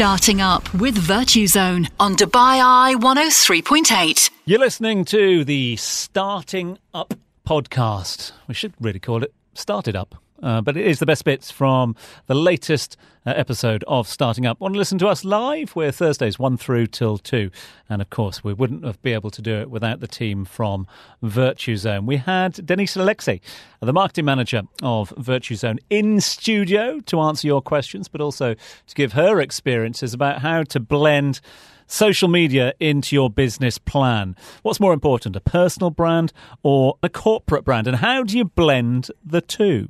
Starting up with Virtuzone on Dubai Eye 103.8. You're listening to the Starting Up podcast. We should really call it Started Up. Uh, but it is the best bits from the latest uh, episode of Starting Up. Want to listen to us live? We're Thursdays 1 through till 2. And of course, we wouldn't have been able to do it without the team from Virtuzone. We had Denisa Alexei, the marketing manager of Virtuzone, in studio to answer your questions, but also to give her experiences about how to blend social media into your business plan. What's more important, a personal brand or a corporate brand? And how do you blend the two?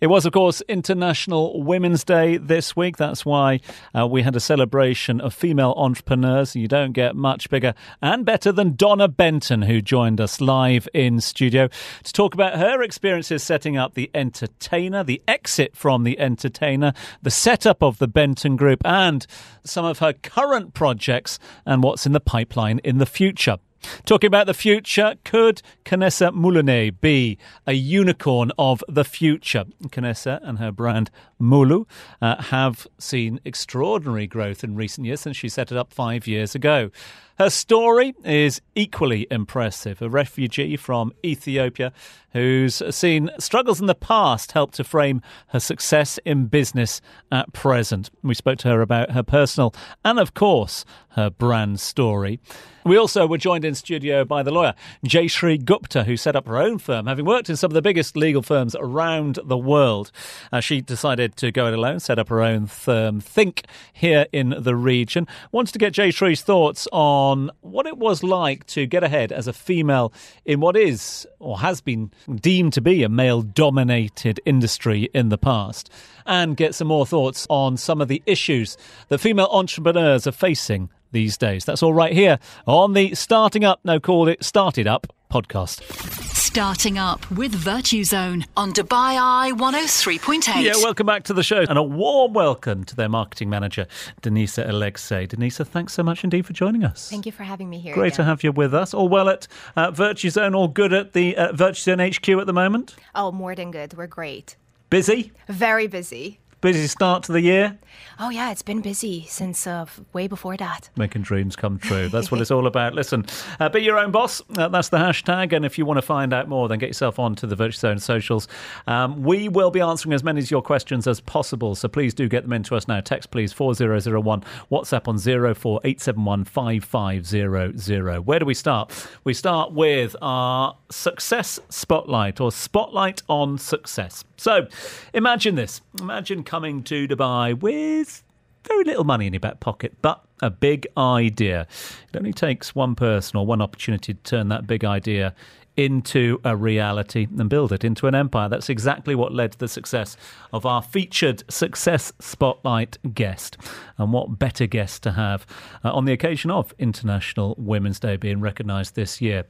It was, of course, International Women's Day this week. That's why uh, we had a celebration of female entrepreneurs. You don't get much bigger and better than Donna Benton, who joined us live in studio to talk about her experiences setting up the entertainer, the exit from the entertainer, the setup of the Benton Group, and some of her current projects and what's in the pipeline in the future. Talking about the future, could Kanessa Muluneh be a unicorn of the future? Kanessa and her brand Mulu uh, have seen extraordinary growth in recent years since she set it up five years ago. Her story is equally impressive. A refugee from Ethiopia who's seen struggles in the past help to frame her success in business at present. We spoke to her about her personal and, of course, her brand story. We also were joined in studio by the lawyer Jayashree Gupta, who set up her own firm, having worked in some of the biggest legal firms around the world. Uh, she decided to go it alone, set up her own firm, Think, here in the region. Wanted to get Jayashree's thoughts on what it was like to get ahead as a female in what is or has been deemed to be a male dominated industry in the past, and get some more thoughts on some of the issues that female entrepreneurs are facing these days. That's all right here on the Starting Up, no, call it Started Up podcast. Starting Up with Virtuzone on Dubai Eye 103.8. Yeah, welcome back to the show and a warm welcome to their marketing manager, Denisa Alexei. Denisa, thanks so much indeed for joining us. Thank you for having me here. Great again. to have you with us. All well at uh, Virtuzone, all good at the uh, Virtuzone HQ at the moment? Oh, more than good. We're great. Busy? Very busy. Busy start to the year? Oh, yeah, it's been busy since uh, way before that. Making dreams come true. That's what it's all about. Listen, uh, be your own boss. Uh, that's the hashtag. And if you want to find out more, then get yourself onto the Virtuzone socials. Um, we will be answering as many of your questions as possible. So please do get them into us now. Text, please, 4001. WhatsApp on 04871 5500. Where do we start? We start with our success spotlight or spotlight on success. So imagine this. Imagine coming to Dubai with very little money in your back pocket, but a big idea. It only takes one person or one opportunity to turn that big idea into a reality and build it into an empire. That's exactly what led to the success of our featured Success Spotlight guest. And what better guest to have uh, on the occasion of International Women's Day being recognised this year.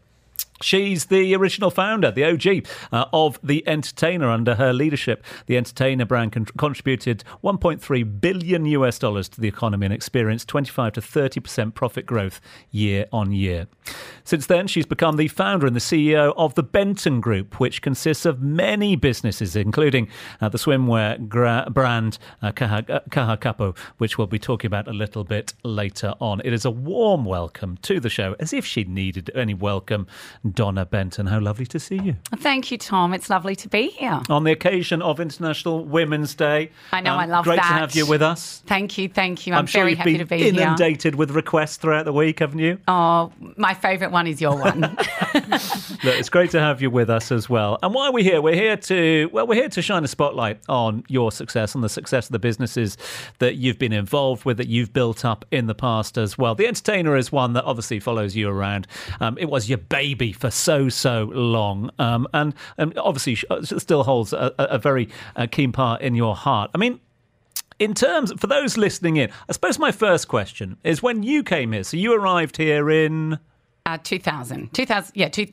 She's the original founder, the OG uh, of The Entertainer. Under her leadership, The Entertainer brand con- contributed 1.3 billion US dollars to the economy and experienced 25 to 30% profit growth year on year. Since then, she's become the founder and the CEO of the Benton Group, which consists of many businesses, including uh, the swimwear gra- brand uh, Caha, uh, which we'll be talking about a little bit later on. It is a warm welcome to the show, as if she needed any welcome. Donna Benton, how lovely to see you. Thank you, Tom. It's lovely to be here. On the occasion of International Women's Day. I know, I love great that. to have you with us. Thank you, thank you. I'm, I'm sure very happy to be here. inundated with requests throughout the week, haven't you? Oh, my favourite one is your one. Look, it's great to have you with us as well. And why are we here? We're here to well, we're here to shine a spotlight on your success and the success of the businesses that you've been involved with, that you've built up in the past as well. The Entertainer is one that obviously follows you around. Um, it was your baby for so so long, um, and and obviously still holds a, a very uh, keen part in your heart. I mean. In terms, for those listening in, I suppose my first question is when you came here. So you arrived here in uh, 2000. 2000, yeah, two,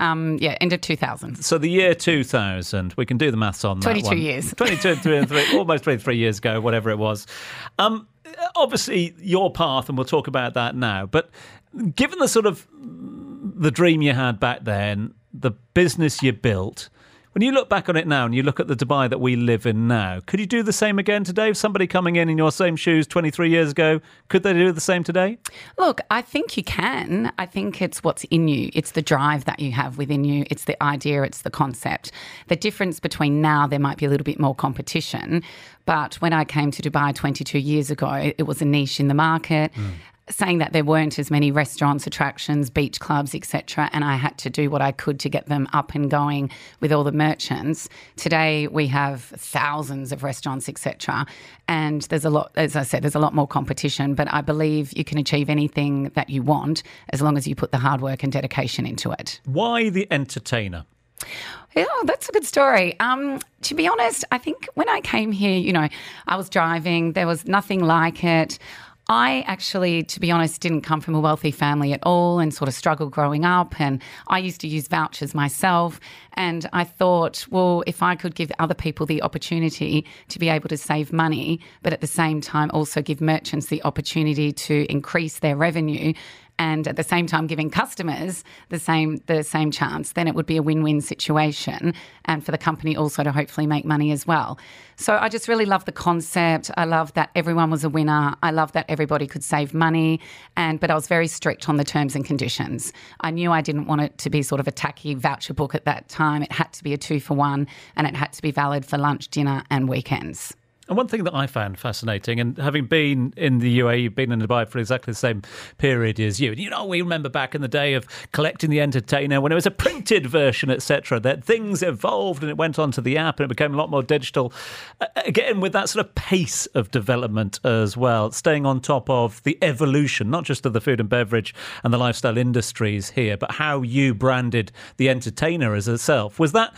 um, yeah, end of 2000. So the year 2000, we can do the maths on that 22 years. 22, 23, almost 23 years ago, whatever it was. Um, obviously, your path, and we'll talk about that now. But given the sort of the dream you had back then, the business you built, When you look back on it now and you look at the Dubai that we live in now, could you do the same again today? If somebody coming in in your same shoes 23 years ago, could they do the same today? Look, I think you can. I think it's what's in you. It's the drive that you have within you. It's the idea. It's the concept. The difference between now, there might be a little bit more competition. But when I came to Dubai 22 years ago, it was a niche in the market. Mm saying that there weren't as many restaurants, attractions, beach clubs, etc., and I had to do what I could to get them up and going with all the merchants. Today we have thousands of restaurants, etc., and there's a lot. As I said, there's a lot more competition, but I believe you can achieve anything that you want as long as you put the hard work and dedication into it. Why the entertainer? Yeah, that's a good story. Um, to be honest, I think when I came here, you know, I was driving, there was nothing like it. I actually, to be honest, didn't come from a wealthy family at all and sort of struggled growing up. And I used to use vouchers myself. And I thought, well, if I could give other people the opportunity to be able to save money, but at the same time also give merchants the opportunity to increase their revenue and at the same time giving customers the same the same chance, then it would be a win-win situation and for the company also to hopefully make money as well. So I just really love the concept. I love that everyone was a winner. I love that everybody could save money and but I was very strict on the terms and conditions. I knew I didn't want it to be sort of a tacky voucher book at that time. It had to be a 2 for 1 and it had to be valid for lunch, dinner and weekends. And one thing that I found fascinating, and having been in the UAE, been in Dubai for exactly the same period as you, you know, we remember back in the day of collecting the entertainer when it was a printed version, etc. That things evolved and it went onto the app and it became a lot more digital. Again, with that sort of pace of development as well, staying on top of the evolution, not just of the food and beverage and the lifestyle industries here, but how you branded the entertainer as itself. Was that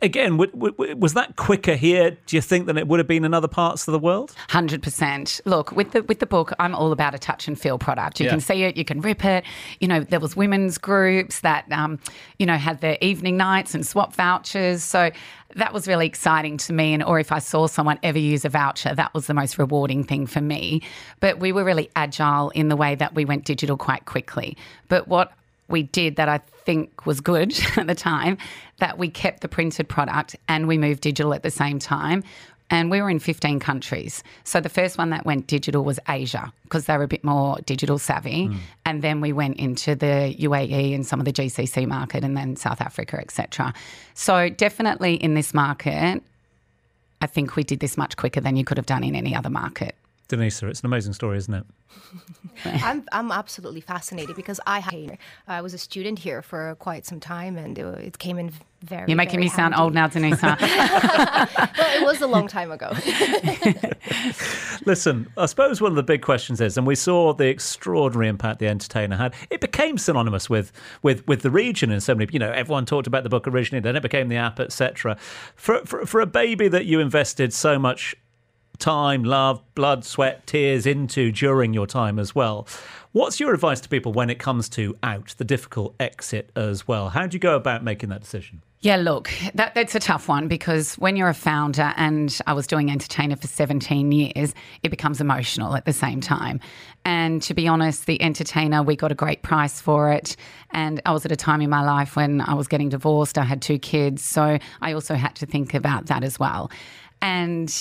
again? Was that quicker here? Do you think than it would have been in other parts of the world? Hundred percent. Look, with the with the book, I'm all about a touch and feel product. You yeah. can see it, you can rip it. You know, there was women's groups that, um, you know, had their evening nights and swap vouchers. So that was really exciting to me. And or if I saw someone ever use a voucher, that was the most rewarding thing for me. But we were really agile in the way that we went digital quite quickly. But what we did that I think was good at the time that we kept the printed product and we moved digital at the same time and we were in 15 countries. So the first one that went digital was Asia because they were a bit more digital savvy. Mm. And then we went into the UAE and some of the GCC market and then South Africa, etc. So definitely in this market, I think we did this much quicker than you could have done in any other market. Denisa, it's an amazing story, isn't it? I'm I'm absolutely fascinated because I I was a student here for quite some time, and it, it came in very. You're making me handy. sound old now, Denisa. well, it was a long time ago. Listen, I suppose one of the big questions is, and we saw the extraordinary impact the entertainer had. It became synonymous with with with the region, and so many. You know, everyone talked about the book originally, then it became the app, etc. For, for for a baby that you invested so much time, love, blood, sweat, tears into during your time as well. What's your advice to people when it comes to out, the difficult exit as well? How do you go about making that decision? Yeah, look, that, that's a tough one because when you're a founder and I was doing entertainer for 17 years, it becomes emotional at the same time. And to be honest, the entertainer, we got a great price for it. And I was at a time in my life when I was getting divorced, I had two kids. So I also had to think about that as well. And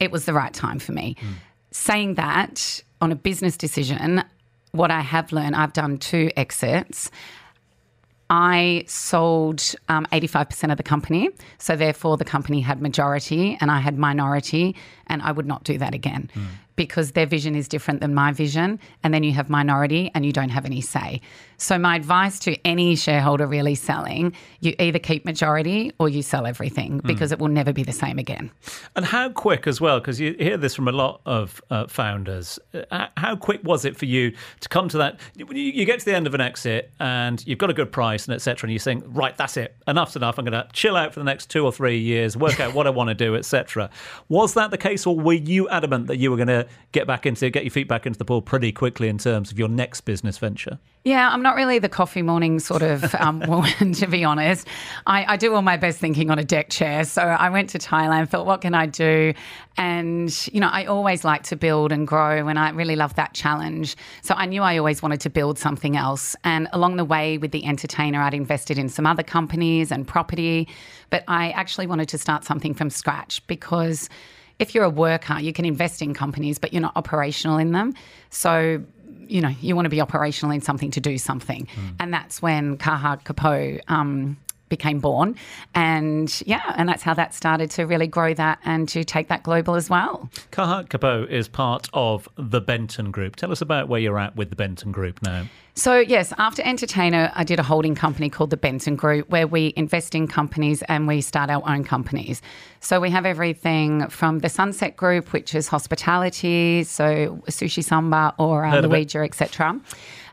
it was the right time for me. Mm. Saying that, on a business decision, what I have learned, I've done two exits. I sold um, 85% of the company. So, therefore, the company had majority and I had minority, and I would not do that again. Mm because their vision is different than my vision. And then you have minority and you don't have any say. So, my advice to any shareholder really selling, you either keep majority or you sell everything hmm. because mm. it will never be the same again. And how quick as well, because you hear this from a lot of uh, founders, uh, how quick was it for you to come to that? You get to the end of an exit and you've got a good price and etc. And you think, right, that's it, enough's enough. I'm going to chill out for the next two or three years, work out what I want to do, etc. Was that the case, or were you adamant that you were going to to get back into get your feet back into the pool pretty quickly in terms of your next business venture. Yeah, I'm not really the coffee morning sort of um, woman, to be honest. I, I, do all my best thinking on a deck chair. So I went to Thailand, thought, what can I do? And, you know, I always like to build and grow, and I really love that challenge. So I knew I always wanted to build something else. And along the way with The Entertainer, I'd invested in some other companies and property, but I actually wanted to start something from scratch because if you're a worker, you can invest in companies, but you're not operational in them. So you know, you want to be operational in something to do something. Mm. And that's when Caha Capo um, became born. And yeah, and that's how that started to really grow that and to take that global as well. Caha Capo is part of the Benton Group. Tell us about where you're at with the Benton Group now. So, yes, after Entertainer, I did a holding company called the Benton Group where we invest in companies and we start our own companies. So, we have everything from the Sunset Group, which is hospitality, so Sushi Samba or uh, Luigia, etc.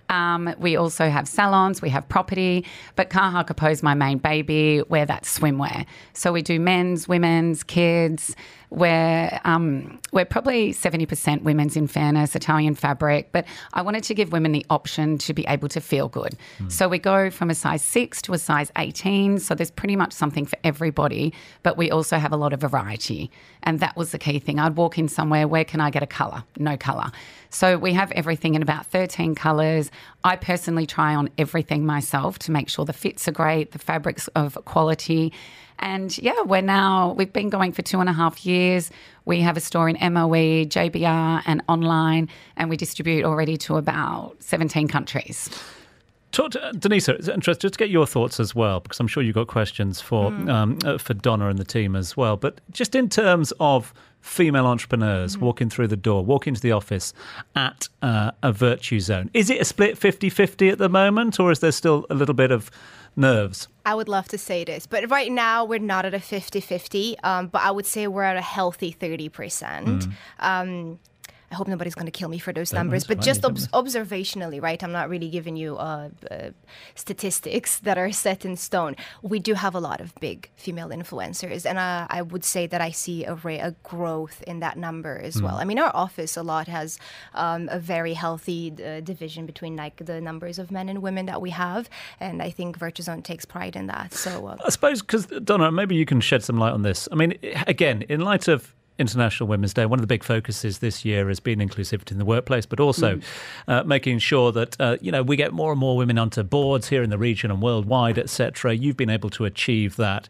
Um, we also have salons, we have property, but Capo is my main baby, where that's swimwear. So we do men's, women's, kids, we're, um, we're probably 70% women's in fairness, Italian fabric, but I wanted to give women the option to be able to feel good. Mm. So we go from a size 6 to a size 18. So there's pretty much something for everybody, but we also have a lot of variety. And that was the key thing. I'd walk in somewhere, where can I get a colour? No colour. So we have everything in about 13 colours. I personally try on everything myself to make sure the fits are great, the fabrics of quality. And yeah, we're now, we've been going for two and a half years. We have a store in MOE, JBR, and online, and we distribute already to about 17 countries. Talk to, uh, Denisa, it's interesting just to get your thoughts as well, because I'm sure you've got questions for mm. um, uh, for Donna and the team as well. But just in terms of female entrepreneurs mm-hmm. walking through the door, walking to the office at uh, a Virtuzone, is it a split 50 50 at the moment, or is there still a little bit of nerves? I would love to say this, but right now we're not at a 50 50, um, but I would say we're at a healthy 30%. Mm. Um, I hope nobody's going to kill me for those numbers, but just ob- observationally, right? I'm not really giving you uh, uh, statistics that are set in stone. We do have a lot of big female influencers, and uh, I would say that I see a, ra- a growth in that number as mm. well. I mean, our office a lot has um, a very healthy uh, division between like the numbers of men and women that we have, and I think Virtuzone takes pride in that. So uh, I suppose because Donna, maybe you can shed some light on this. I mean, again, in light of International Women's Day, one of the big focuses this year has been inclusivity in the workplace, but also mm. uh, making sure that uh, you know we get more and more women onto boards here in the region and worldwide, etc. You've been able to achieve that.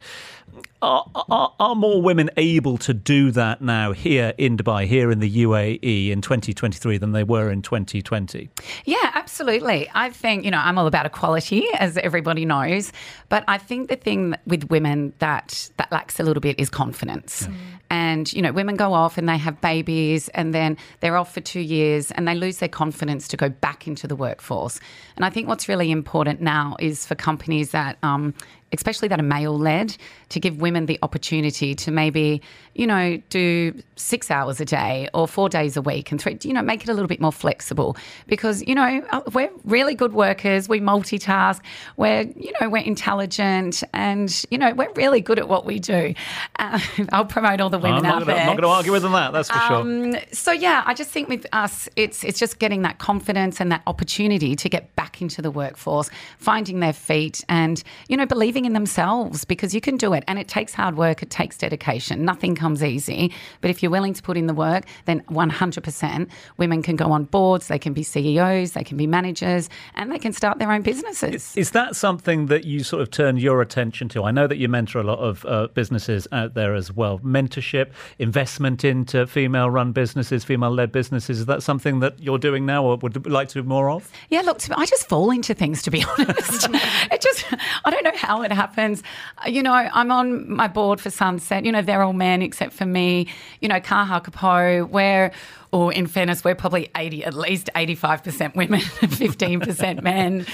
Are, are, are, more women able to do that now here in Dubai, here in the UAE in 2023 than they were in 2020? Yeah, absolutely. I think, you know, I'm all about equality, as everybody knows. But I think the thing with women that, that lacks a little bit is confidence. Yeah. And, you know, women go off and they have babies and then they're off for two years and they lose their confidence to go back into the workforce. And I think what's really important now is for companies that um, especially that are male led, to give women the opportunity to maybe, you know, do six hours a day or four days a week and three, you know, make it a little bit more flexible because, you know, uh, we're really good workers. We multitask. We're, you know, we're intelligent and, you know, we're really good at what we do. Uh, I'll promote all the women out there. I'm not going to argue with them that, that's for um, sure. So, yeah, I just think with us, it's, it's just getting that confidence and that opportunity to get back into the workforce, finding their feet and, you know, believing believing in themselves because you can do it. And it takes hard work, it takes dedication. Nothing comes easy. But if you're willing to put in the work, then 100% women can go on boards, they can be CEOs, they can be managers, and they can start their own businesses. Is that something that you sort of turn your attention to? I know that you mentor a lot of uh, businesses out there as well. Mentorship, investment into female run businesses, female led businesses. Is that something that you're doing now or would like to do more of? Yeah, look, I just fall into things, to be honest. it just, I don't know how it happens. You know, I'm on my board for Sunset. You know, they're all men except for me. You know, Caha Capo, where or in fairness, we're probably 80, at least 85% women, 15% men.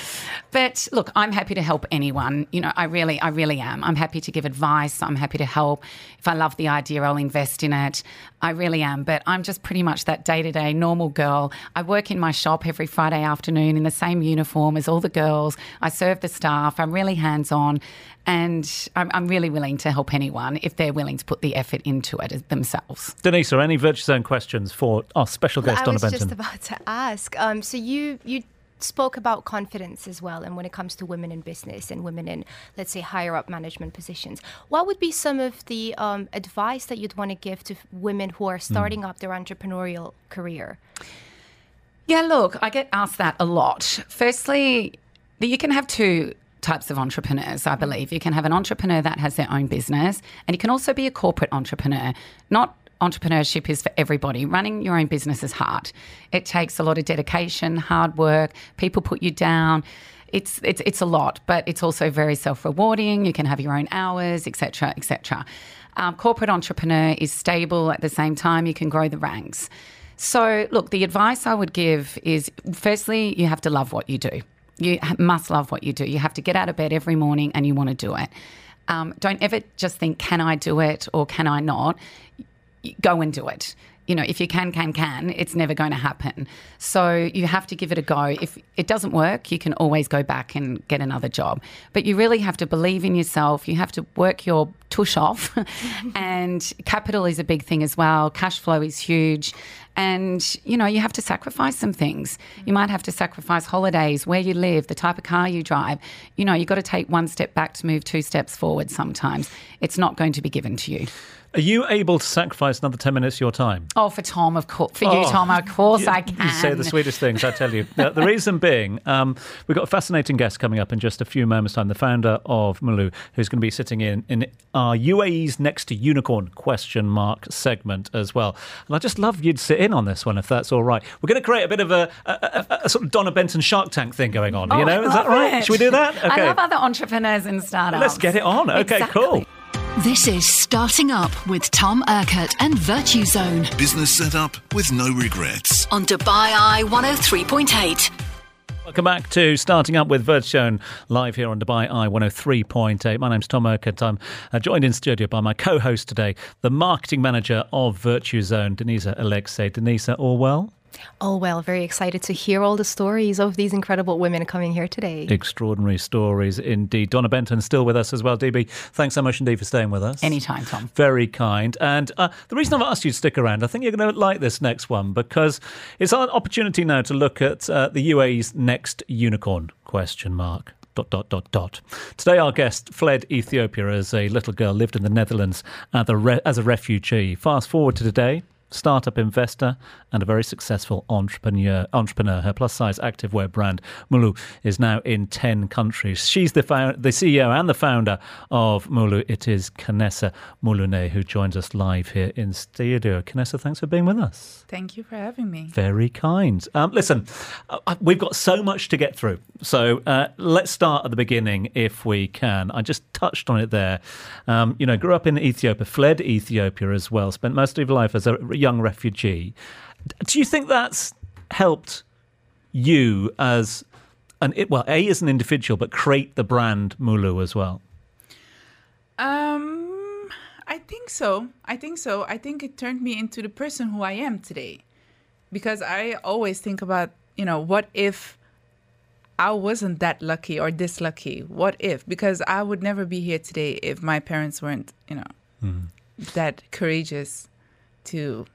But look, I'm happy to help anyone. You know, I really, I really am. I'm happy to give advice. I'm happy to help. If I love the idea, I'll invest in it. I really am. But I'm just pretty much that day to day normal girl. I work in my shop every Friday afternoon in the same uniform as all the girls. I serve the staff. I'm really hands on. And I'm, I'm, really willing to help anyone if they're willing to put the effort into it themselves. Denisa, are any Virtuzone questions for our special guest, I Donna was Benton. just about to ask. Um, so you you spoke about confidence as well, and when it comes to women in business and women in, let's say, higher up management positions, what would be some of the um, advice that you'd want to give to women who are Hmm. starting up their entrepreneurial career? Yeah, look, I get asked that a lot. Firstly, you can have two types of entrepreneurs, I believe. You can have an entrepreneur that has their own business, and you can also be a corporate entrepreneur. Not entrepreneurship is for everybody. Running your own business is hard. It takes a lot of dedication, hard work. People put you down. It's it's it's a lot, but it's also very self rewarding. You can have your own hours, etc., etc. Um, corporate entrepreneur is stable at the same time. You can grow the ranks. So, look, the advice I would give is firstly, you have to love what you do. You must love what you do. You have to get out of bed every morning and you want to do it. Um, don't ever just think, can I do it or can I not? Go and do it. You know, if you can, can, can, it's never going to happen. So you have to give it a go. If it doesn't work, you can always go back and get another job. But you really have to believe in yourself. You have to work your tush off. and capital is a big thing as well. Cash flow is huge. And, you know, you have to sacrifice some things. You might have to sacrifice holidays, where you live, the type of car you drive. You know, you've got to take one step back to move two steps forward sometimes. It's not going to be given to you. Are you able to sacrifice another 10 minutes of your time? Oh, for Tom, of course. For you, Oh, Tom, of course you, I can. You say the sweetest things, I tell you. Now, the reason being, um, we've got a fascinating guest coming up in just a few moments' time, the founder of Mulu, who's going to be sitting in in our UAE's Next to Unicorn question mark segment as well. And I just love you to sit in on this one, if that's all right. We're going to create a bit of a, a, a, a sort of Donna Benton Shark Tank thing going on. Oh, you know, is that right? it. Should we do that? Okay. I love other entrepreneurs and startups. Let's get it on. Okay, Exactly. cool. This is Starting Up with Tom Urquhart and Virtuzone Business set up with no regrets. on Dubai Eye 103.8. Welcome back to Starting Up with Virtuzone live here on Dubai Eye 103.8. My name's Tom Urquhart. I'm uh, joined in studio by my co host today, the marketing manager of Virtuzone, Denisa Alexei. Denisa, all well? Oh, well, very excited to hear all the stories of these incredible women coming here today. Extraordinary stories indeed. Donna Benton still with us as well. DB, thanks so much indeed for staying with us. Anytime, Tom. Very kind. And uh, the reason I've asked you to stick around, I think you're going to like this next one because it's an opportunity now to look at uh, the UAE's next unicorn question mark. Dot, dot, dot, dot. Today, our guest fled Ethiopia as a little girl, lived in the Netherlands as a, re- as a refugee. Fast forward to today, startup investor and a very successful entrepreneur. Entrepreneur. Her plus-size activewear brand Mulu is now in ten countries. She's the the CEO and the founder of Mulu. It is Kanessa Muluneh who joins us live here in studio. Kanessa, thanks for being with us. Thank you for having me. Very kind. Um, listen, uh, we've got so much to get through. So uh, let's start at the beginning if we can. I just touched on it there. Um, you know, grew up in Ethiopia, fled Ethiopia as well, spent most of your life as a young refugee. Do you think that's helped you as an, well, A, as an individual, but create the brand Mulu as well? Um, I think so. I think so. I think it turned me into the person who I am today, because I always think about you know what if I wasn't that lucky or this lucky. What if? Because I would never be here today if my parents weren't you know that courageous to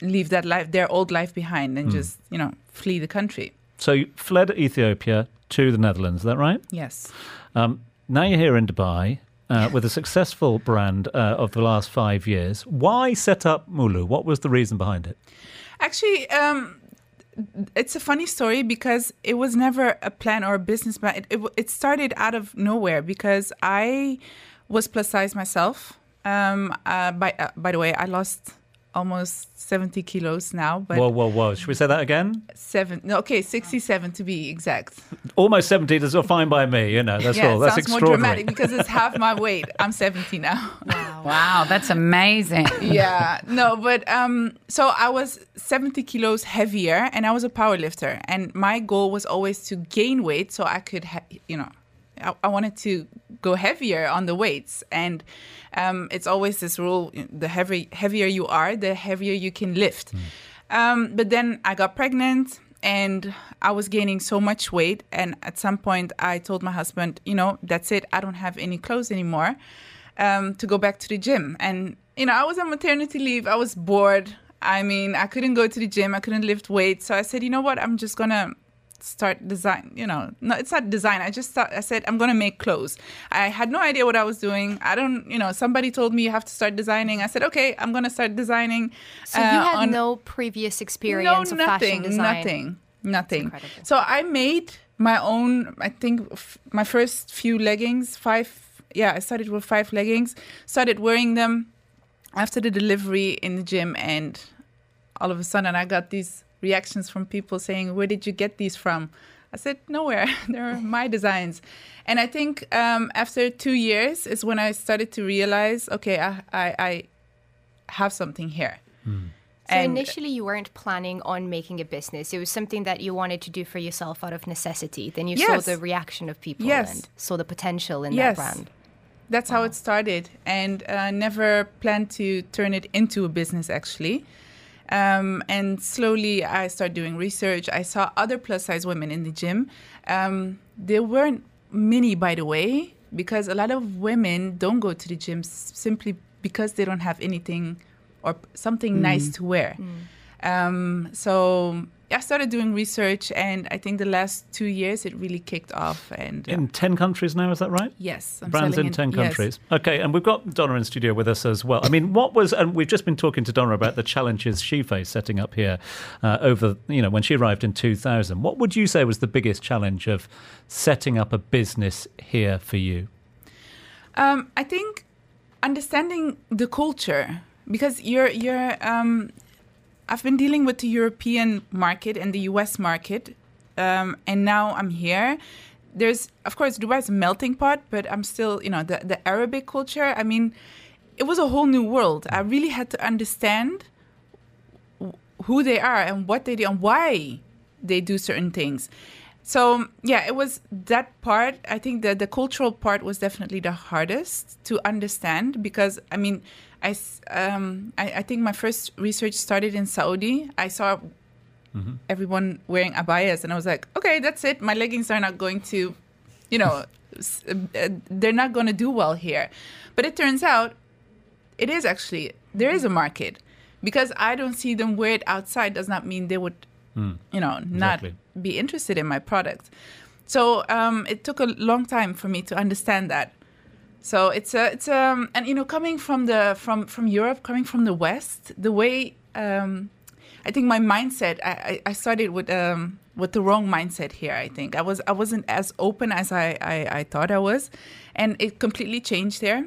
leave that life, their old life behind, and just you know flee the country. So you fled Ethiopia to the Netherlands, is that right? Yes. Um, now you're here in Dubai uh, with a successful brand uh, of the last five years. Why set up Mulu? What was the reason behind it? Actually, um, it's a funny story because it was never a plan or a business plan. It, it, it started out of nowhere because I was plus size myself. Um, uh, by uh, by the way, I lost almost seventy kilos now, but whoa, whoa, whoa. Should we say that again? seven. No, okay, sixty-seven to be exact. Almost 70 is fine by me, you know. That's yeah, all. it That's sounds more dramatic because it's half my weight. I'm seventy now. Wow, that's amazing. yeah no but um so i was 70 kilos heavier and i was a power lifter and my goal was always to gain weight so i could ha- you know I, I wanted to go heavier on the weights and um, it's always this rule the heavy, heavier you are the heavier you can lift um, but then i got pregnant and i was gaining so much weight and at some point i told my husband you know that's it i don't have any clothes anymore um, to go back to the gym. And, you know, I was on maternity leave. I was bored. I mean, I couldn't go to the gym, I couldn't lift weights. So I said, you know what? I'm just gonna start design. You know, no, it's not design. I just thought I said I'm gonna make clothes. I had no idea what I was doing. I don't, you know, somebody told me you have to start designing. I said, okay, I'm gonna start designing. So you uh, had on- no previous experience no, of nothing, fashion design. nothing, nothing. So I made my own. I think f- my first few leggings, five. Yeah, I started with five leggings. Started wearing them after the delivery in the gym, and all of a sudden I got these reactions from people saying, "Where did you get these from?" I said, "Nowhere. They're my designs." And I think um, after two years is when I started to realize, okay, I I, I have something here. So And- initially, you weren't planning on making a business. It was something that you wanted to do for yourself out of necessity. Then you saw the reaction of people Yes. and saw the potential in Yes. that brand. That's how it started, and uh, never planned to turn it into a business actually. Um, and slowly, I started doing research. I saw other plus size women in the gym. Um, there weren't many, by the way, because a lot of women don't go to the gym simply because they don't have anything or something nice to wear. Um, so I started doing research, and I think the last two years it really kicked off. And uh, In 10 countries now, is that right? yes, I'm Brands in 10 yes. countries. Okay, and we've got Donna in studio with us as well. I mean, what was, and we've just been talking to Donna about the challenges she faced setting up here uh, over, you know, when she arrived in 2000. What would you say was the biggest challenge of setting up a business here for you? Um, I think understanding the culture because you're you're. Um, I've been dealing with the European market and the U.S. market, um, and now I'm here. There's, of course, Dubai is a melting pot, but I'm still, you know, the the Arabic culture. I mean, it was a whole new world. I really had to understand wh- who they are and what they do and why they do certain things. So yeah, it was that part. I think that the cultural part was definitely the hardest to understand because I mean, I um, I, I think my first research started in Saudi. I saw everyone wearing abayas, and I was like, okay, that's it. My leggings are not going to, you know, s- uh, they're not going to do well here. But it turns out it is actually there is a market because I don't see them wear it outside does not mean they would, you know, not exactly. be interested in my product. So um, it took a long time for me to understand that. So it's a it's um and you know coming from the from from Europe, coming from the West, the way um, I think my mindset I, I I started with um with the wrong mindset here. I think I was I wasn't as open as I I, I thought I was, and it completely changed there.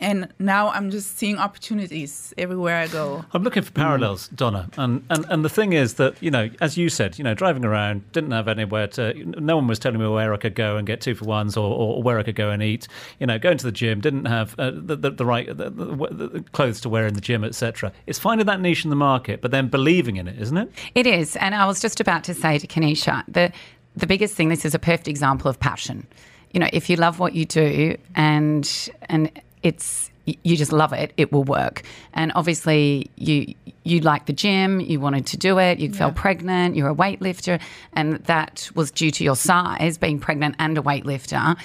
And now I'm just seeing opportunities everywhere I go. I'm looking for parallels, Donna, and, and and the thing is that you know, as you said, you know, driving around, didn't have anywhere to. No one was telling me where I could go and get two for ones, or, or where I could go and eat. You know, going to the gym, didn't have uh, the, the the right the, the, the clothes to wear in the gym, etc. It's finding that niche in the market, but then believing in it, isn't it? It is. And I was just about to say to Kanisha, that the biggest thing, this is a perfect example of passion. You know, if you love what you do and, and it's, you just love it, it will work. And obviously, you you like the gym, you wanted to do it, you fell pregnant, you're a weightlifter, and that was due to your size, being pregnant and a weightlifter.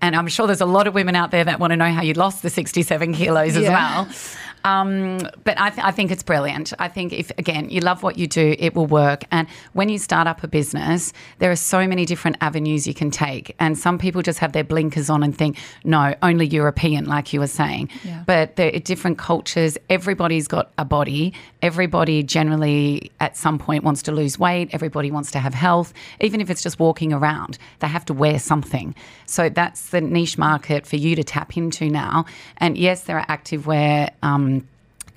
And I'm sure there's a lot of women out there that want to know how you lost the 67 kilos as Yeah. well. Um, but I, th- I think it's brilliant. I think if, again, you love what you do, it will work. And when you start up a business, there are so many different avenues you can take. And some people just have their blinkers on and think, no, only European, like you were saying. Yeah. But there are different cultures. Everybody's got a body. Everybody generally, at some point, wants to lose weight. Everybody wants to have health. Even if it's just walking around, they have to wear something. So that's the niche market for you to tap into now. And yes, there are activewear. Um,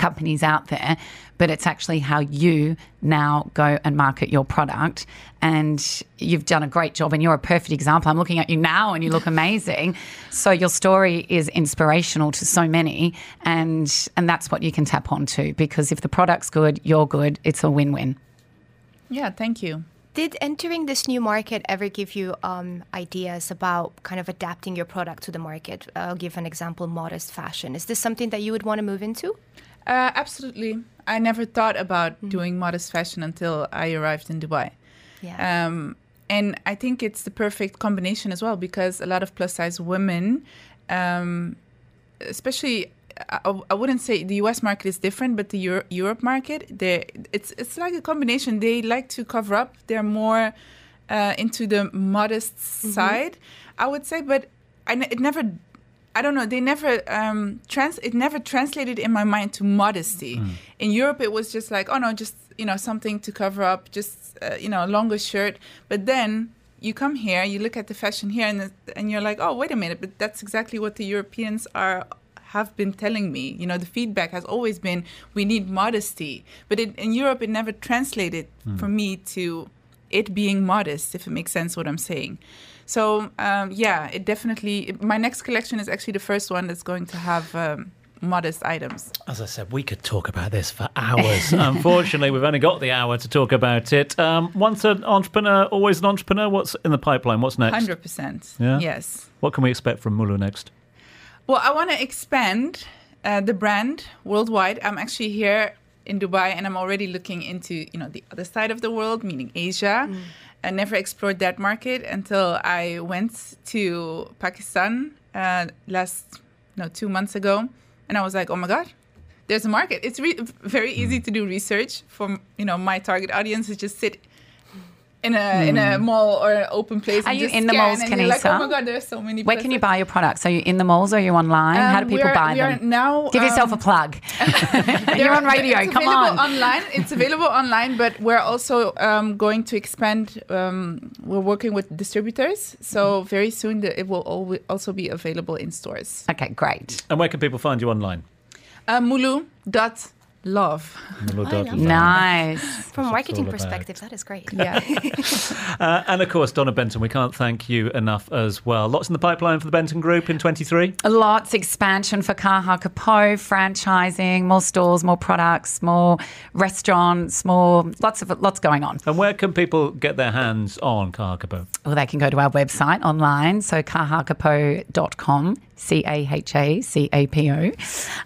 companies out there, but it's actually how you now go and market your product. And you've done a great job, and you're a perfect example. I'm looking at you now, and you look amazing. So your story is inspirational to so many, and and that's what you can tap onto because if the product's good, you're good. It's a win-win. Yeah, thank you. Did entering this new market ever give you um, ideas about kind of adapting your product to the market? I'll give an example modest fashion. Is this something that you would want to move into? Uh, absolutely. I never thought about Mm-hmm. doing modest fashion until I arrived in Dubai. Yeah. Um, and I think it's the perfect combination as well because a lot of plus size women, um, especially I, I wouldn't say the U.S. market is different, but the Euro- Europe market, they it's it's like a combination. They like to cover up. They're more uh, into the modest side, I would say. But I it never. I don't know. They never um, trans. It never translated in my mind to modesty. In Europe, it was just like, oh no, just you know something to cover up, just uh, you know a longer shirt. But then you come here, you look at the fashion here, and and you're like, oh wait a minute, but that's exactly what the Europeans are have been telling me. You know, the feedback has always been we need modesty, but it, in Europe, it never translated for me to it being modest, if it makes sense what I'm saying. So um, yeah, it definitely. My next collection is actually the first one that's going to have um, modest items. As I said, we could talk about this for hours. Unfortunately, we've only got the hour to talk about it. Um, once an entrepreneur, always an entrepreneur. What's in the pipeline? What's next? Hundred percent. Yeah? Yes. What can we expect from Mulu next? Well, I want to expand uh, the brand worldwide. I'm actually here in Dubai, and I'm already looking into you know the other side of the world, meaning Asia. I never explored that market until I went to Pakistan uh, last no two months ago, and I was like, oh my god. There's a market. It's re- very easy to do research for you know my target audience is just sit in a in a mall or an open place. Are and you just in the scan, malls, and you're like, oh Kanessa? my god, there's so many. Where can you buy your products? Are you in the malls or are you online? How do Um, people we are- buy we are them? now, Give yourself um, a plug. You're on radio. It's Come available on. online. It's available online, but we're also um, going to expand. Um, we're working with distributors, so very soon the, it will also be available in stores. Okay, great. And where can people find you online? Uh, Mulu dot love. Mulu I dot love love. Nice. From a marketing perspective, that is great. Yeah. Uh, and of course, Donna Benton, we can't thank you enough as well. Lots in the pipeline for the Benton Group in 23. Lots expansion for Caha Capo, franchising, more stores, more products, more restaurants, more lots of lots going on. And where can people get their hands on Caha Capo? Well, they can go to our website online, so cahacapo.com, C A H A C A P O.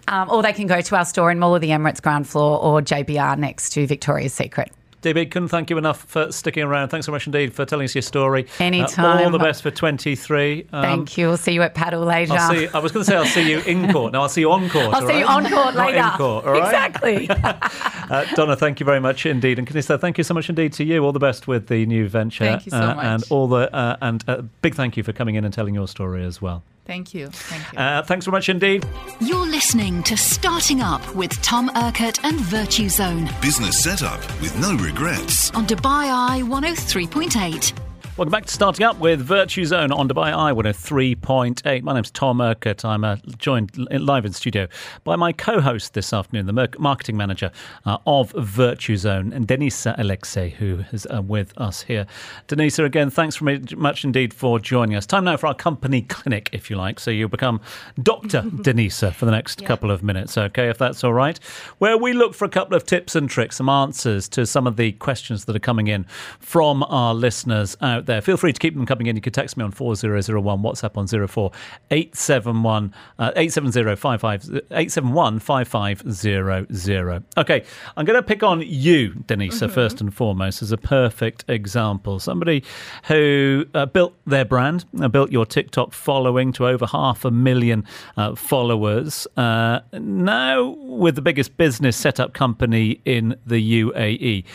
Um, or they can go to our store in Mall of the Emirates ground floor or JBR next to Victoria's Secret. DB, couldn't thank you enough for sticking around. Thanks so much indeed for telling us your story. Uh, Anytime. all the best for 23. Um, Thank you. We'll see you at Padel later. I'll see, I was going to say I'll see you in court. No, I'll see you on court. I'll see you on court Not in court, all right? Exactly. Uh, Donna, thank you very much indeed, and Kanessa, thank you so much indeed to you. All the best with the new venture, Thank you so uh, much. and all the uh, and uh, big thank you for coming in and telling your story as well. Thank you. Thank you. Uh, thanks very much indeed. You're listening to Starting Up with Tom Urquhart and Virtuzone Business setup with no regrets. on Dubai Eye 103.8. Welcome back to Starting Up with Virtuzone on Dubai Eye 103.8. My name's Tom Urquhart. I'm uh, joined live in studio by my co host this afternoon, the marketing manager uh, of Virtuzone, and Denisa Alexei, who is uh, with us here. Denisa, again, thanks very much indeed for joining us. Time now for our company clinic, if you like. So you'll become Dr. Denisa for the next Yeah. couple of minutes, okay, if that's all right. Where we look for a couple of tips and tricks, some answers to some of the questions that are coming in from our listeners out there. Feel free to keep them coming in. You can text me on 4001, WhatsApp on 04 871 uh, 870 55 871 5500. Okay, I'm going to pick on you, Denisa, first and foremost, as a perfect example. Somebody who uh, built their brand, uh, built your TikTok following to over half a million uh, followers. Uh, now, with the biggest business setup company in the UAE.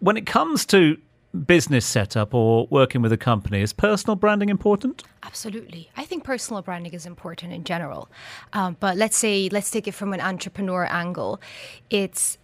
When it comes to business setup or working with a company, is personal branding important? Absolutely. I think personal branding is important in general. Um, but let's say, let's take it from an entrepreneur angle. It's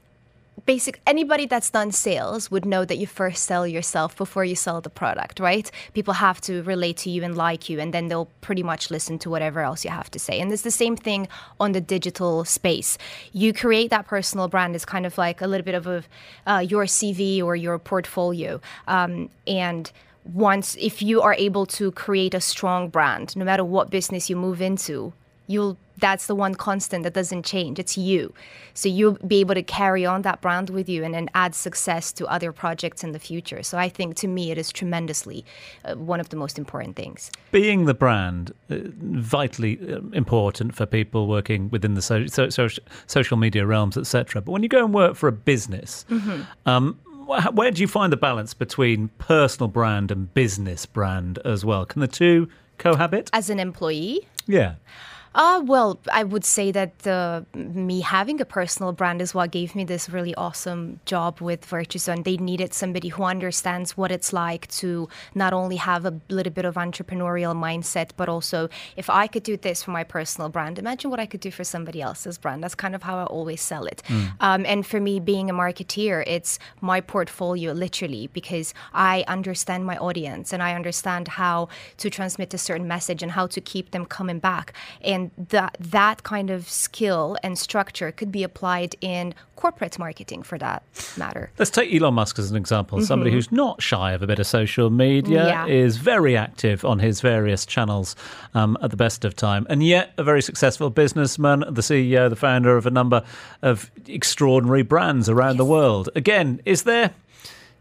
basic anybody that's done sales would know that you first sell yourself before you sell the product right? People have to relate to you and like you and then they'll pretty much listen to whatever else you have to say. And it's the same thing on the digital space. You create that personal brand is kind of like a little bit of a uh, your cv or your portfolio. Um, and once if you are able to create a strong brand no matter what business you move into you'll that's the one constant that doesn't change. It's you. So you'll be able to carry on that brand with you and then add success to other projects in the future. So i think to me it is tremendously uh, one of the most important things. Being the brand uh, vitally uh, important for people working within the so, so, so, social media realms etc but when you go and work for a business um, where do you find the balance between personal brand and business brand as well? Can the two cohabit? As an employee? Yeah Uh, well, I would say that uh, me having a personal brand is what gave me this really awesome job with Virtuzone. They needed somebody who understands what it's like to not only have a little bit of entrepreneurial mindset, but also if I could do this for my personal brand, imagine what I could do for somebody else's brand. That's kind of how I always sell it. Um, and for me, being a marketeer, it's my portfolio literally because I understand my audience and I understand how to transmit a certain message and how to keep them coming back. And that that kind of skill and structure could be applied in corporate marketing for that matter. Let's take Elon Musk as an example. Somebody who's not shy of a bit of social media, Yeah. is very active on his various channels um, at the best of time, and yet a very successful businessman, the CEO, the founder of a number of extraordinary brands around the world. Again, is there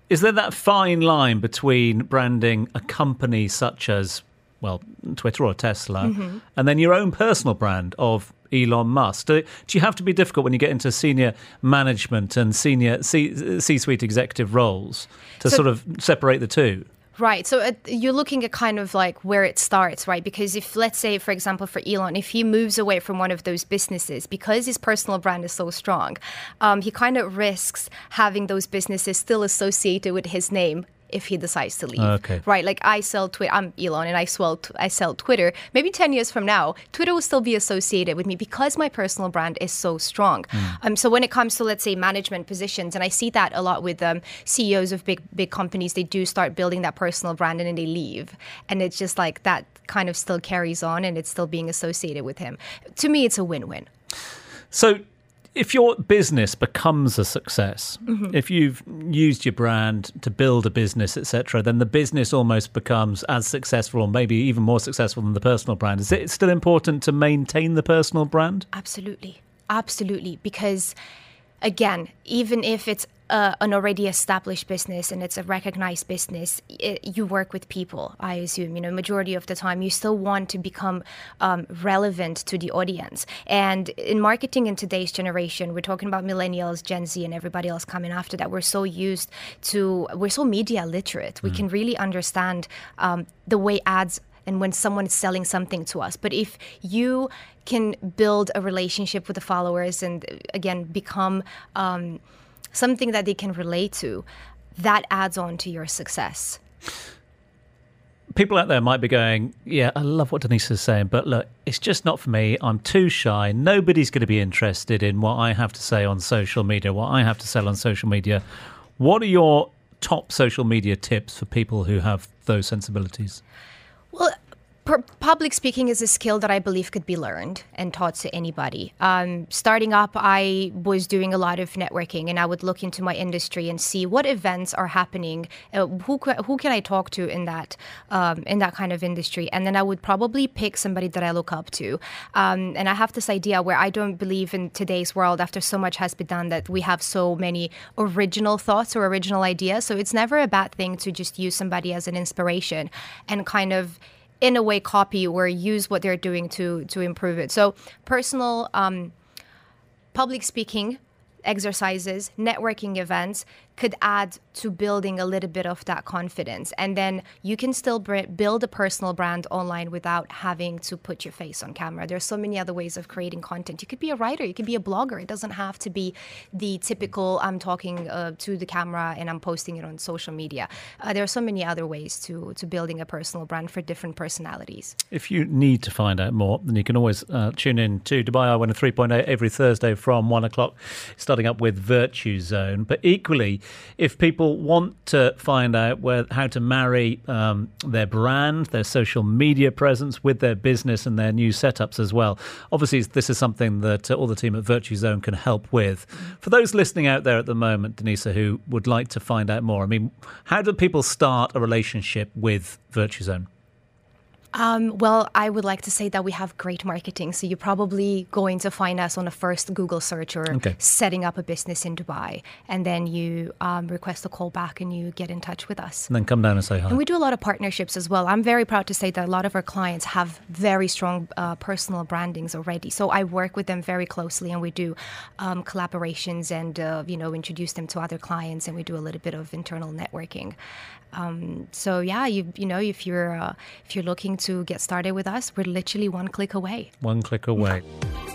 is there that fine line between branding a company such as well Twitter or Tesla, Mm-hmm. and then your own personal brand of Elon Musk? Do, do you have to be difficult when you get into senior management and senior C, C-suite executive roles to So- sort of separate the two? Right. So uh, you're looking at kind of like where it starts, right? Because if, let's say, for example, for Elon, if he moves away from one of those businesses because his personal brand is so strong, um, he kind of risks having those businesses still associated with his name if he decides to leave. Okay. Right. Like I sell Twitter. I'm Elon, and I sell I sell Twitter. Maybe ten years from now, Twitter will still be associated with me because my personal brand is so strong. Um, so when it comes to let's say management positions, and I see that a lot with um, CEOs of big big companies, they do start building that personal brand and then they leave, and it's just like that kind of still carries on and it's still being associated with him. To me, it's a win-win. So, if your business becomes a success, Mm-hmm. if you've used your brand to build a business, etc., then the business almost becomes as successful, or maybe even more successful than the personal brand. Is it still important to maintain the personal brand? Absolutely. Absolutely. Because, again, even if it's uh, an already established business and it's a recognized business, it, you work with people, I assume. You know, majority of the time, you still want to become um, relevant to the audience. And in marketing in today's generation, we're talking about millennials, Gen Z, and everybody else coming after that. We're so used to, we're so media literate. We can really understand um, the way ads and when someone is selling something to us. But if you can build a relationship with the followers and uh, again become um, something that they can relate to, that adds on to your success. People out there might be going, Yeah, I love what Denise is saying, but look, it's just not for me. I'm too shy. Nobody's going to be interested in what I have to say on social media, what I have to sell on social media. What are your top social media tips for people who have those sensibilities? Well, public speaking is a skill that I believe could be learned and taught to anybody. Um, starting up, I was doing a lot of networking, and I would look into my industry and see what events are happening. Uh, who who can I talk to in that um, in that kind of industry? And then I would probably pick somebody that I look up to. Um, and I have this idea where I don't believe in today's world, after so much has been done, that we have so many original thoughts or original ideas. So it's never a bad thing to just use somebody as an inspiration and kind of in a way copy or use what they're doing to to improve it. So personal um, public speaking exercises networking events could add to building a little bit of that confidence. And then you can still build a personal brand online without having to put your face on camera. There's so many other ways of creating content. You could be a writer you could be a blogger. It doesn't have to be the typical i'm talking uh, to the camera and i'm posting it on social media. Uh, there are so many other ways to to building a personal brand for different personalities. If you need to find out more, then you can always uh, tune in to Dubai Eye 3.8 every Thursday from one o'clock, starting up with Virtuzone. But equally, if people want to find out where how to marry um, their brand, their social media presence with their business and their new setups as well, obviously this is something that uh, all the team at Virtuzone can help with. For those listening out there at the moment, Denisa, who would like to find out more, I mean, how do people start a relationship with Virtuzone? Um, well, I would like to say that we have great marketing. So you're probably going to find us on a first Google search or Okay. setting up a business in Dubai. And then you um, request a call back and you get in touch with us. And then come down and say hi. And we do a lot of partnerships as well. I'm very proud to say that a lot of our clients have very strong uh, personal brandings already. So I work with them very closely, and we do um, collaborations and uh, you know introduce them to other clients, and we do a little bit of internal networking. Um, so yeah, you you know if you're uh, if you're looking to get started with us, we're literally one click away. One click away.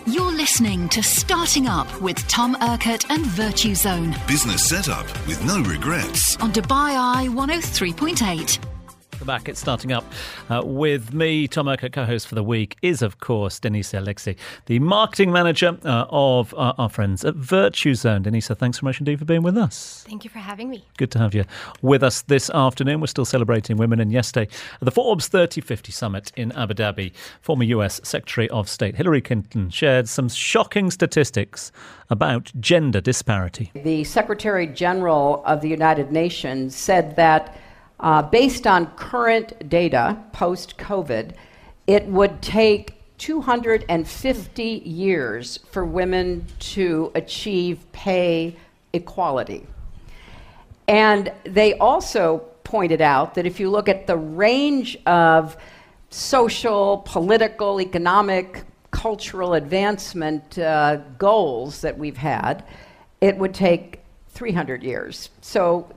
You're listening to Starting Up with Tom Urquhart and Virtuzone Business setup with no regrets. on Dubai Eye 103.8. We're back. It's starting up uh, with me, Tom Urquhart, co-host for the week, is of course Denise Alexei, the marketing manager uh, of uh, our friends at Virtuzone. Denise, thanks so much indeed for being with us. Thank you for having me. Good to have you with us this afternoon. We're still celebrating women, and yesterday at the Forbes 3050 summit in Abu Dhabi, former US Secretary of State Hillary Clinton shared some shocking statistics about gender disparity. The Secretary General of the United Nations said that uh, based on current data post COVID, it would take 250 years for women to achieve pay equality. And they also pointed out that if you look at the range of social, political, economic, cultural advancement uh, goals that we've had, it would take 300 years. So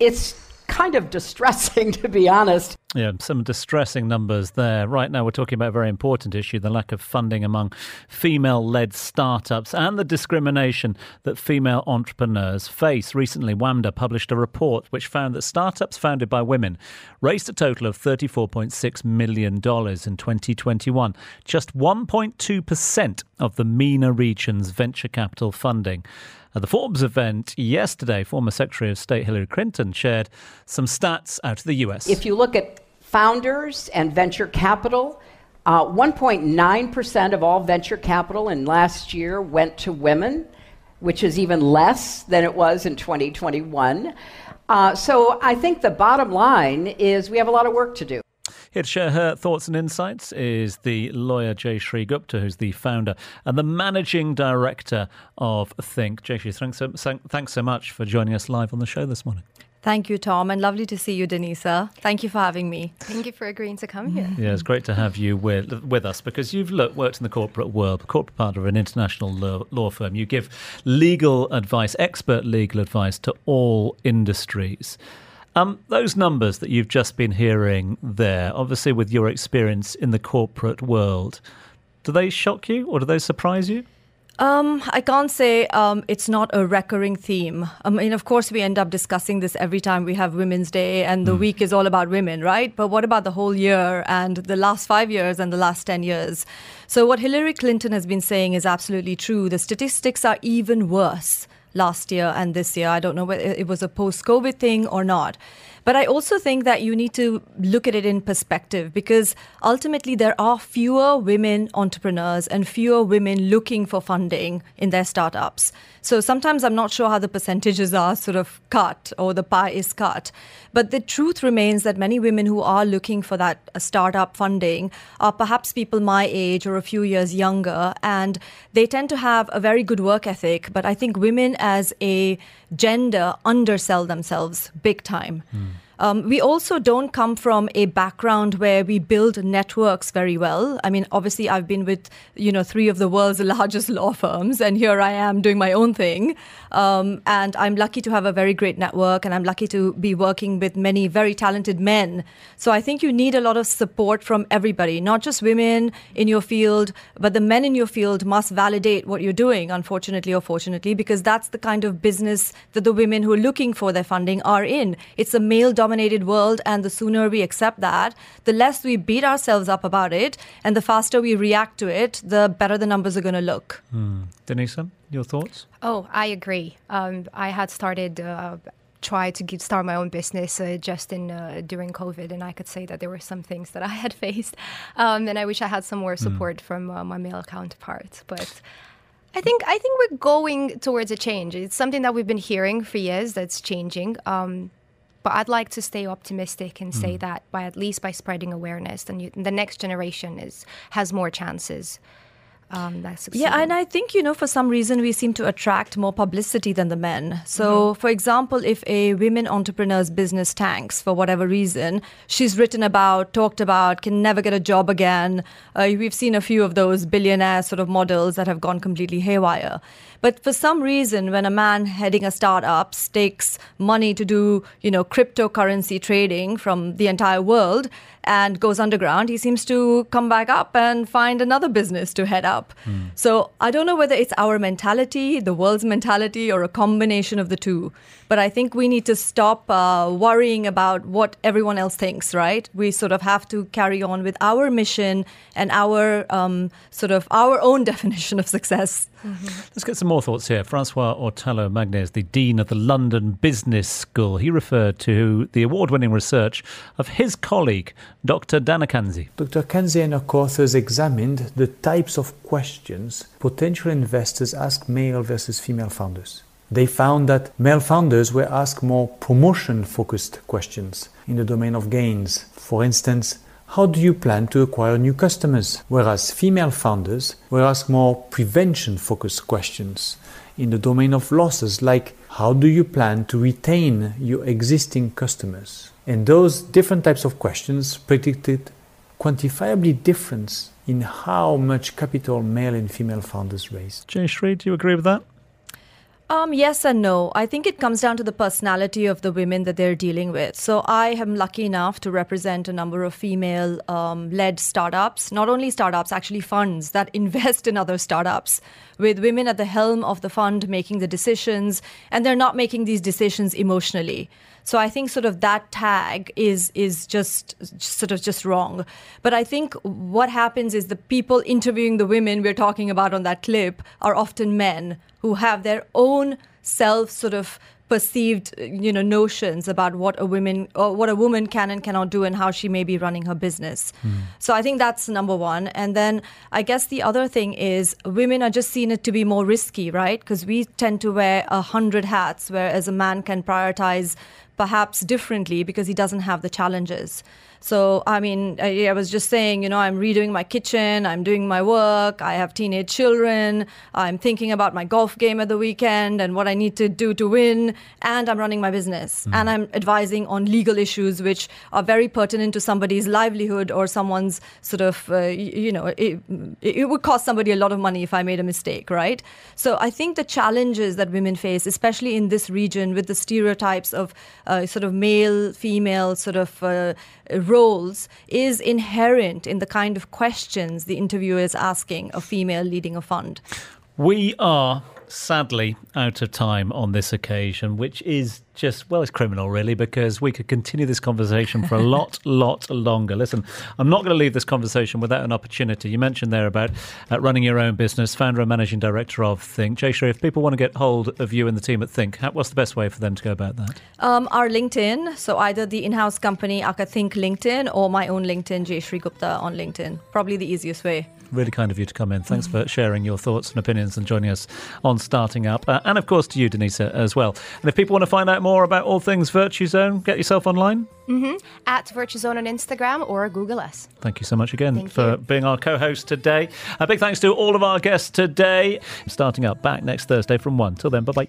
it's kind of distressing, to be honest. Yeah, some distressing numbers there. Right now, we're talking about a very important issue the lack of funding among female led startups and the discrimination that female entrepreneurs face. Recently, WAMDA published a report which found that startups founded by women raised a total of $34.6 million in 2021, just 1.2% of the MENA region's venture capital funding. At the Forbes event yesterday, former Secretary of State Hillary Clinton shared some stats out of the US. If you look at founders and venture capital, uh, 1.9% of all venture capital in last year went to women, which is even less than it was in 2021. Uh, so I think the bottom line is we have a lot of work to do. Here to share her thoughts and insights is the lawyer Jayashree Gupta, who's the founder and the managing director of Think. Jayashree, thanks so, thanks so much for joining us live on the show this morning. Thank you, Tom, and lovely to see you, Denisa. Thank you for having me. Thank you for agreeing to come here. Yeah, it's great to have you with, with us because you've look, worked in the corporate world, corporate part of an international law, law firm. You give legal advice, expert legal advice to all industries. Um, those numbers that you've just been hearing there, obviously with your experience in the corporate world, do they shock you or do they surprise you? Um, I can't say um, it's not a recurring theme. I mean, of course, we end up discussing this every time we have Women's Day, and the mm. week is all about women, right? But what about the whole year and the last five years and the last 10 years? So, what Hillary Clinton has been saying is absolutely true. The statistics are even worse last year and this year. I don't know whether it was a post COVID thing or not. But I also think that you need to look at it in perspective because ultimately there are fewer women entrepreneurs and fewer women looking for funding in their startups. So sometimes I'm not sure how the percentages are sort of cut or the pie is cut. But the truth remains that many women who are looking for that uh, startup funding are perhaps people my age or a few years younger, and they tend to have a very good work ethic. But I think women as a gender undersell themselves big time. Mm. Um, we also don't come from a background where we build networks very well. I mean, obviously, I've been with you know three of the world's largest law firms, and here I am doing my own thing. Um, and I'm lucky to have a very great network, and I'm lucky to be working with many very talented men. So I think you need a lot of support from everybody, not just women in your field, but the men in your field must validate what you're doing. Unfortunately or fortunately, because that's the kind of business that the women who are looking for their funding are in. It's a male world, and the sooner we accept that, the less we beat ourselves up about it, and the faster we react to it, the better the numbers are going to look. Mm. Denisa, your thoughts? Oh, I agree. Um, I had started. Uh, try to get, start my own business uh, just in uh, during COVID, and I could say that there were some things that I had faced, um, and I wish I had some more hmm. support mm. from uh, my male counterparts. But I think I think we're going towards a change. It's something that we've been hearing for years that's changing. Um, but I'd like to stay optimistic and say mm. that by at least by spreading awareness, then you, the next generation is has more chances um, yeah, and I think, you know, for some reason we seem to attract more publicity than the men. So, mm-hmm. for example, if a women entrepreneur's business tanks for whatever reason, she's written about, talked about, can never get a job again. Uh, we've seen a few of those billionaire sort of models that have gone completely haywire. But for some reason, when a man heading a startup stakes money to do, you know, cryptocurrency trading from the entire world and goes underground, he seems to come back up and find another business to head up. Mm. So I don't know whether it's our mentality, the world's mentality, or a combination of the two. But I think we need to stop uh, worrying about what everyone else thinks, right? We sort of have to carry on with our mission and our um, sort of our own definition of success. Mm-hmm. Let's get some more thoughts here. Francois Ortalo-Magné, the Dean of the London Business School, he referred to the award winning research of his colleague, Dr. Dana Kanze. Dr. Kanze and her co authors examined the types of questions potential investors ask male versus female founders. They found that male founders were asked more promotion focused questions in the domain of gains. For instance, how do you plan to acquire new customers? Whereas female founders were asked more prevention focused questions in the domain of losses, like how do you plan to retain your existing customers? And those different types of questions predicted quantifiably difference in how much capital male and female founders raised. Jayashree, do you agree with that? Um, yes and no. I think it comes down to the personality of the women that they're dealing with. So I am lucky enough to represent a number of female um, led startups, not only startups, actually funds that invest in other startups with women at the helm of the fund making the decisions, and they're not making these decisions emotionally. So I think sort of that tag is is just sort of just wrong. But I think what happens is the people interviewing the women we're talking about on that clip are often men who have their own self sort of perceived you know notions about what a woman or what a woman can and cannot do and how she may be running her business mm. so i think that's number one and then i guess the other thing is women are just seen it to be more risky right because we tend to wear a hundred hats whereas a man can prioritize perhaps differently because he doesn't have the challenges so, I mean, I, I, was just saying, you know, I'm redoing my kitchen, I'm doing my work, I have teenage children, I'm thinking about my golf game at the weekend and what I need to do to win, and I'm running my business. Mm. And I'm advising on legal issues which are very pertinent to somebody's livelihood or someone's sort of, uh, you know, it, it would cost somebody a lot of money if I made a mistake, right? So, I think the challenges that women face, especially in this region with the stereotypes of uh, sort of male, female, sort of uh, roles is inherent in the kind of questions the interviewer is asking a female leading a fund. We are sadly out of time on this occasion, which is just, well, it's criminal, really, because we could continue this conversation for a lot, lot longer. Listen, I'm not going to leave this conversation without an opportunity. You mentioned there about uh, running your own business, founder and managing director of Think. Jayashree, if people want to get hold of you and the team at Think, how, what's the best way for them to go about that? Um, our LinkedIn, so either the in house company, Aka Think LinkedIn, or my own LinkedIn, Jayashree Gupta on LinkedIn. Probably the easiest way. Really kind of you to come in. Thanks for sharing your thoughts and opinions and joining us on Starting Up. Uh, and of course to you, Denisa, as well. And if people want to find out more about all things Virtuzone, get yourself online. Mm-hmm. At Virtuzone on Instagram or Google us. Thank you so much again Thank for you. being our co host today. A big thanks to all of our guests today. Starting Up back next Thursday from 1. Till then, bye bye.